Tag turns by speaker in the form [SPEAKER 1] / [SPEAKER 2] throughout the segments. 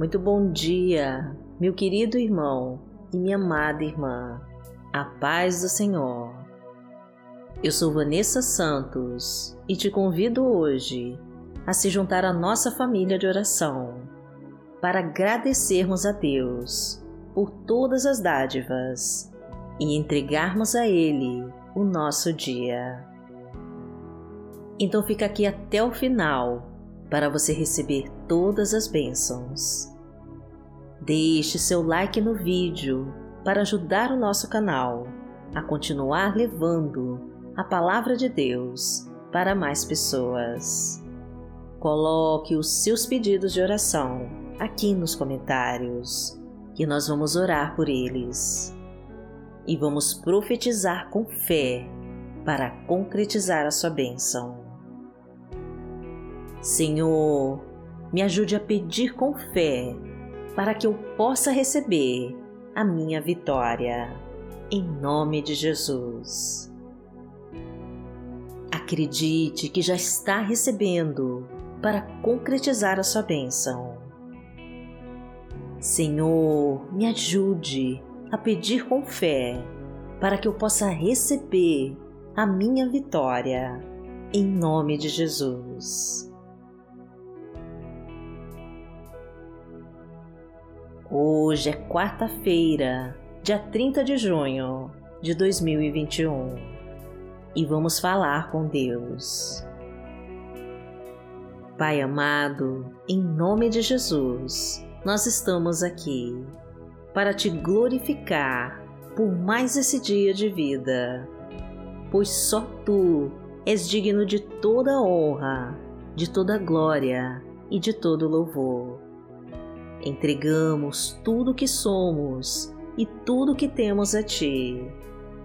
[SPEAKER 1] Muito bom dia, meu querido irmão e minha amada irmã. A paz do Senhor. Eu sou Vanessa Santos e te convido hoje a se juntar à nossa família de oração para agradecermos a Deus por todas as dádivas e entregarmos a Ele o nosso dia. Então fica aqui até o final para você receber todas as bênçãos. Deixe seu like no vídeo para ajudar o nosso canal a continuar levando a palavra de Deus para mais pessoas. Coloque os seus pedidos de oração aqui nos comentários, que nós vamos orar por eles. E vamos profetizar com fé para concretizar a sua bênção. Senhor, me ajude a pedir com fé para que eu possa receber a minha vitória. Em nome de Jesus. Acredite que já está recebendo para concretizar a sua bênção. Senhor, me ajude a pedir com fé para que eu possa receber a minha vitória. Em nome de Jesus. Hoje é quarta-feira, dia 30 de junho de 2021 e vamos falar com Deus. Pai amado, em nome de Jesus, nós estamos aqui para te glorificar por mais esse dia de vida, pois só tu és digno de toda honra, de toda glória e de todo louvor. Entregamos tudo o que somos e tudo o que temos a Ti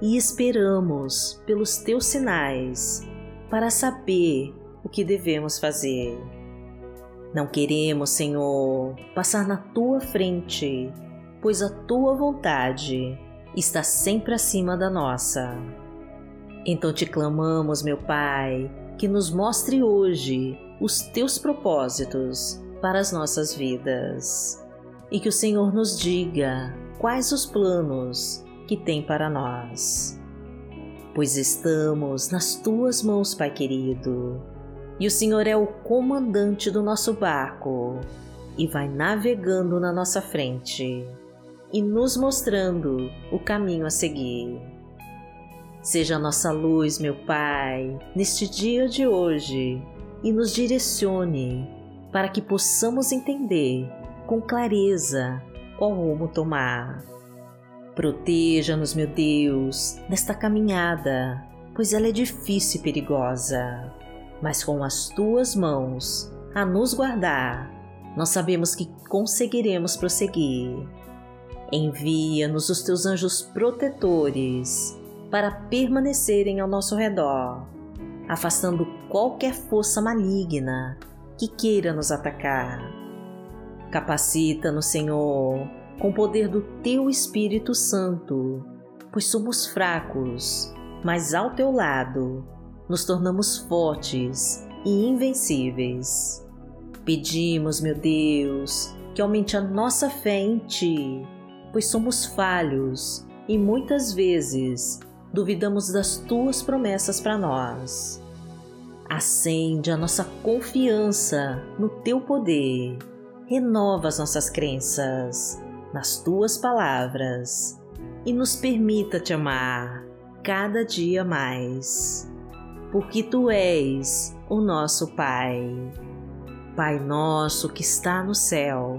[SPEAKER 1] e esperamos pelos Teus sinais para saber o que devemos fazer. Não queremos, Senhor, passar na Tua frente, pois a Tua vontade está sempre acima da nossa. Então te clamamos, meu Pai, que nos mostre hoje os Teus propósitos para as nossas vidas e que o Senhor nos diga quais os planos que tem para nós. Pois estamos nas tuas mãos, Pai querido, e o Senhor é o comandante do nosso barco e vai navegando na nossa frente e nos mostrando o caminho a seguir. Seja a nossa luz, meu Pai, neste dia de hoje e nos direcione para que possamos entender com clareza qual rumo tomar. Proteja-nos, meu Deus, nesta caminhada, pois ela é difícil e perigosa, mas com as tuas mãos a nos guardar, nós sabemos que conseguiremos prosseguir. Envia-nos os teus anjos protetores para permanecerem ao nosso redor, afastando qualquer força maligna que queira nos atacar. Capacita-nos, Senhor, com o poder do Teu Espírito Santo, pois somos fracos, mas ao Teu lado nos tornamos fortes e invencíveis. Pedimos, meu Deus, que aumente a nossa fé em Ti, pois somos falhos e muitas vezes duvidamos das Tuas promessas para nós. Acende a nossa confiança no teu poder. Renova as nossas crenças nas tuas palavras e nos permita te amar cada dia mais. Porque tu és o nosso Pai. Pai nosso que está no céu,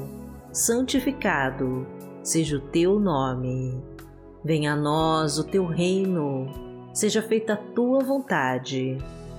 [SPEAKER 1] santificado seja o teu nome. Venha a nós o teu reino, seja feita a tua vontade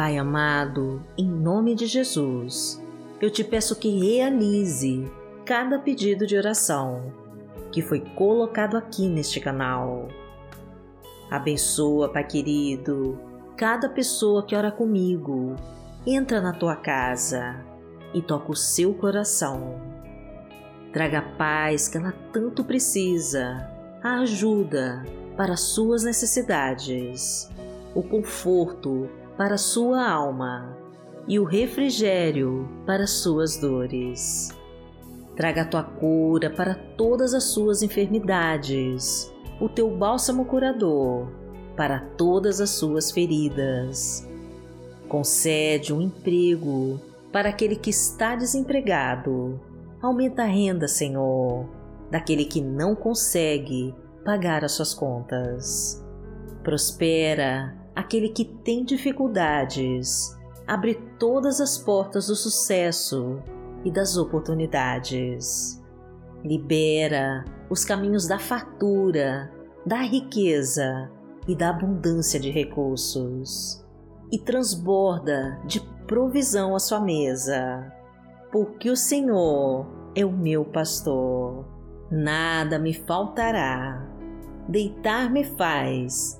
[SPEAKER 1] Pai amado, em nome de Jesus, eu te peço que realize cada pedido de oração que foi colocado aqui neste canal. Abençoa, Pai querido, cada pessoa que ora comigo. Entra na tua casa e toca o seu coração. Traga a paz que ela tanto precisa, a ajuda para suas necessidades, o conforto para sua alma e o refrigério para suas dores. Traga a tua cura para todas as suas enfermidades, o teu bálsamo curador para todas as suas feridas. Concede um emprego para aquele que está desempregado. Aumenta a renda, Senhor, daquele que não consegue pagar as suas contas. Prospera aquele que tem dificuldades. Abre todas as portas do sucesso e das oportunidades. Libera os caminhos da fartura, da riqueza e da abundância de recursos. E transborda de provisão a sua mesa, porque o Senhor é o meu pastor. Nada me faltará. Deitar-me faz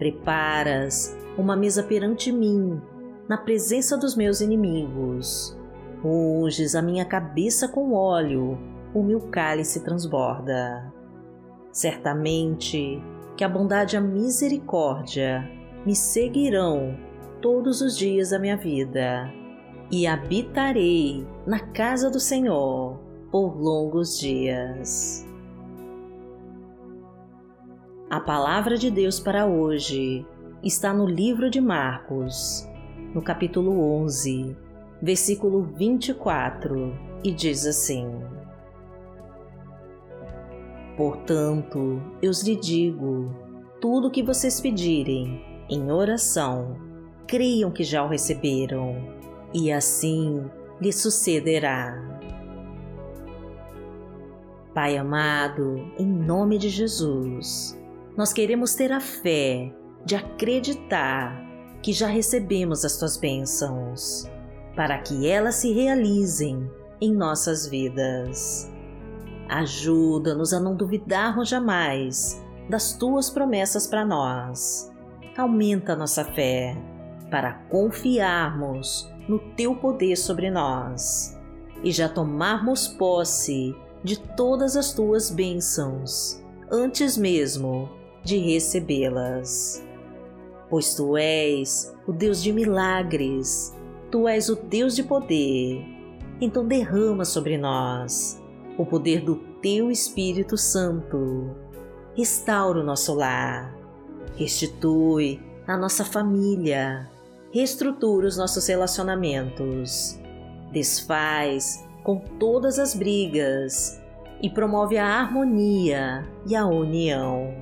[SPEAKER 1] Preparas uma mesa perante mim, na presença dos meus inimigos Unges a minha cabeça com óleo, o meu cálice transborda. Certamente que a bondade e a misericórdia me seguirão todos os dias da minha vida, e habitarei na casa do Senhor por longos dias. A palavra de Deus para hoje está no livro de Marcos, no capítulo 11 versículo 24, e diz assim: Portanto, eu lhe digo: tudo o que vocês pedirem em oração, creiam que já o receberam, e assim lhe sucederá. Pai amado, em nome de Jesus, nós queremos ter a fé de acreditar que já recebemos as tuas bênçãos para que elas se realizem em nossas vidas. Ajuda-nos a não duvidarmos jamais das tuas promessas para nós. Aumenta nossa fé para confiarmos no teu poder sobre nós e já tomarmos posse de todas as tuas bênçãos antes mesmo de recebê-las. Pois tu és o Deus de milagres Tu és o Deus de poder, então derrama sobre nós o poder do Teu Espírito Santo. Restaura o nosso lar, restitui a nossa família, reestrutura os nossos relacionamentos, desfaz com todas as brigas e promove a harmonia e a união.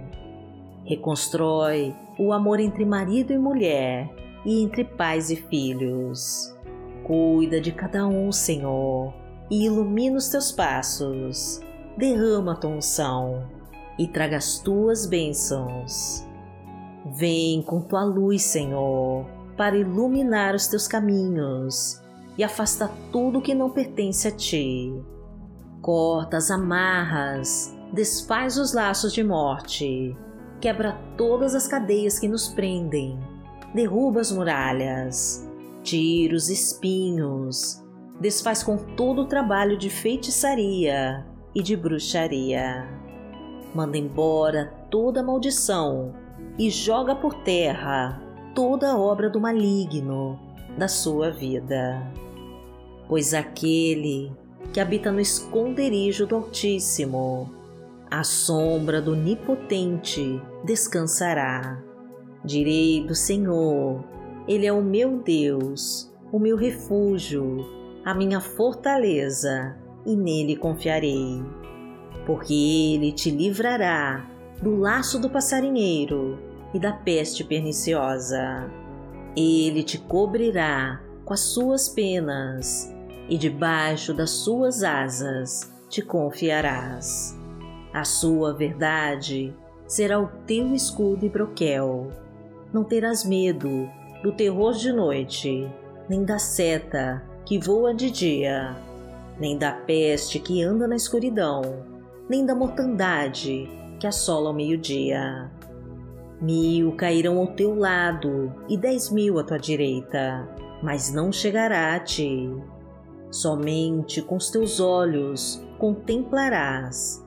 [SPEAKER 1] Reconstrói o amor entre marido e mulher e entre pais e filhos. Cuida de cada um, Senhor, e ilumina os teus passos. Derrama a tua unção e traga as tuas bênçãos. Vem com tua luz, Senhor, para iluminar os teus caminhos e afasta tudo que não pertence a ti. Corta as amarras, desfaz os laços de morte, quebra todas as cadeias que nos prendem derruba as muralhas, tira os espinhos, desfaz com todo o trabalho de feitiçaria e de bruxaria. Manda embora toda maldição e joga por terra toda obra do maligno da sua vida. Pois aquele que habita no esconderijo do Altíssimo, à sombra do Onipotente descansará. Direi do Senhor: Ele é o meu Deus, o meu refúgio, a minha fortaleza, e nele confiarei. Porque ele te livrará do laço do passarinheiro e da peste perniciosa. Ele te cobrirá com as suas penas e debaixo das suas asas te confiarás. A sua verdade será o teu escudo e broquel. Não terás medo do terror de noite, nem da seta que voa de dia, nem da peste que anda na escuridão, nem da mortandade que assola ao meio-dia. Mil cairão ao teu lado e dez mil à tua direita, mas não chegará a ti. Somente com os teus olhos contemplarás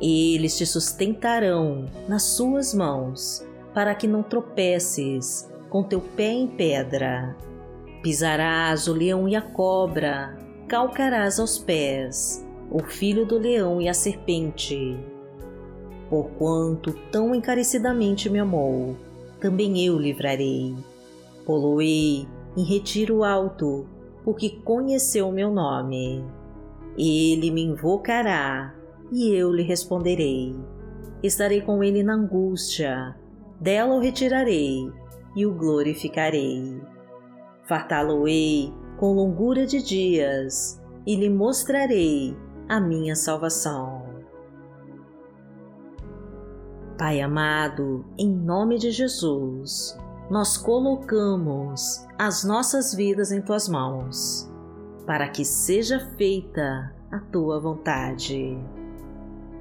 [SPEAKER 1] Eles te sustentarão nas suas mãos, para que não tropeces com teu pé em pedra. Pisarás o leão e a cobra, calcarás aos pés o filho do leão e a serpente. Porquanto tão encarecidamente me amou, também eu livrarei. Poloei em retiro alto, porque conheceu meu nome. Ele me invocará e eu lhe responderei. Estarei com ele na angústia, dela o retirarei e o glorificarei. Fartá-lo-ei com longura de dias e lhe mostrarei a minha salvação. Pai amado, em nome de Jesus, nós colocamos as nossas vidas em tuas mãos, para que seja feita a tua vontade.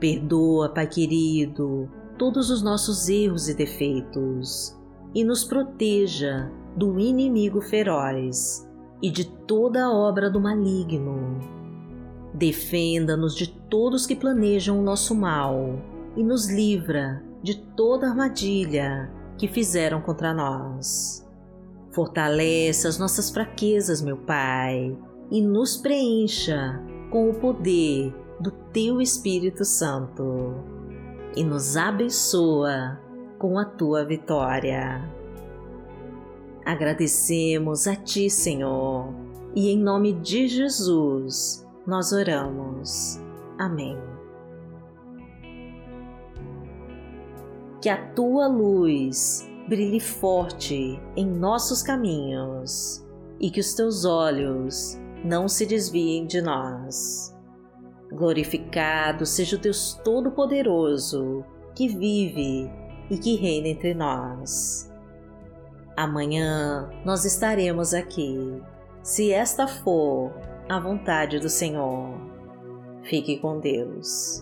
[SPEAKER 1] Perdoa, Pai querido, todos os nossos erros e defeitos e nos proteja do inimigo feroz e de toda a obra do maligno. Defenda-nos de todos que planejam o nosso mal e nos livra de toda armadilha que fizeram contra nós. Fortalece as nossas fraquezas, meu Pai, e nos preencha com o poder do Teu Espírito Santo e nos abençoa com a Tua vitória. Agradecemos a Ti, Senhor, e em nome de Jesus nós oramos. Amém. que a tua luz brilhe forte em nossos caminhos e que os teus olhos não se desviem de nós. Glorificado seja o Deus Todo-Poderoso que vive e que reina entre nós. Amanhã nós estaremos aqui, se esta for a vontade do Senhor. Fique com Deus.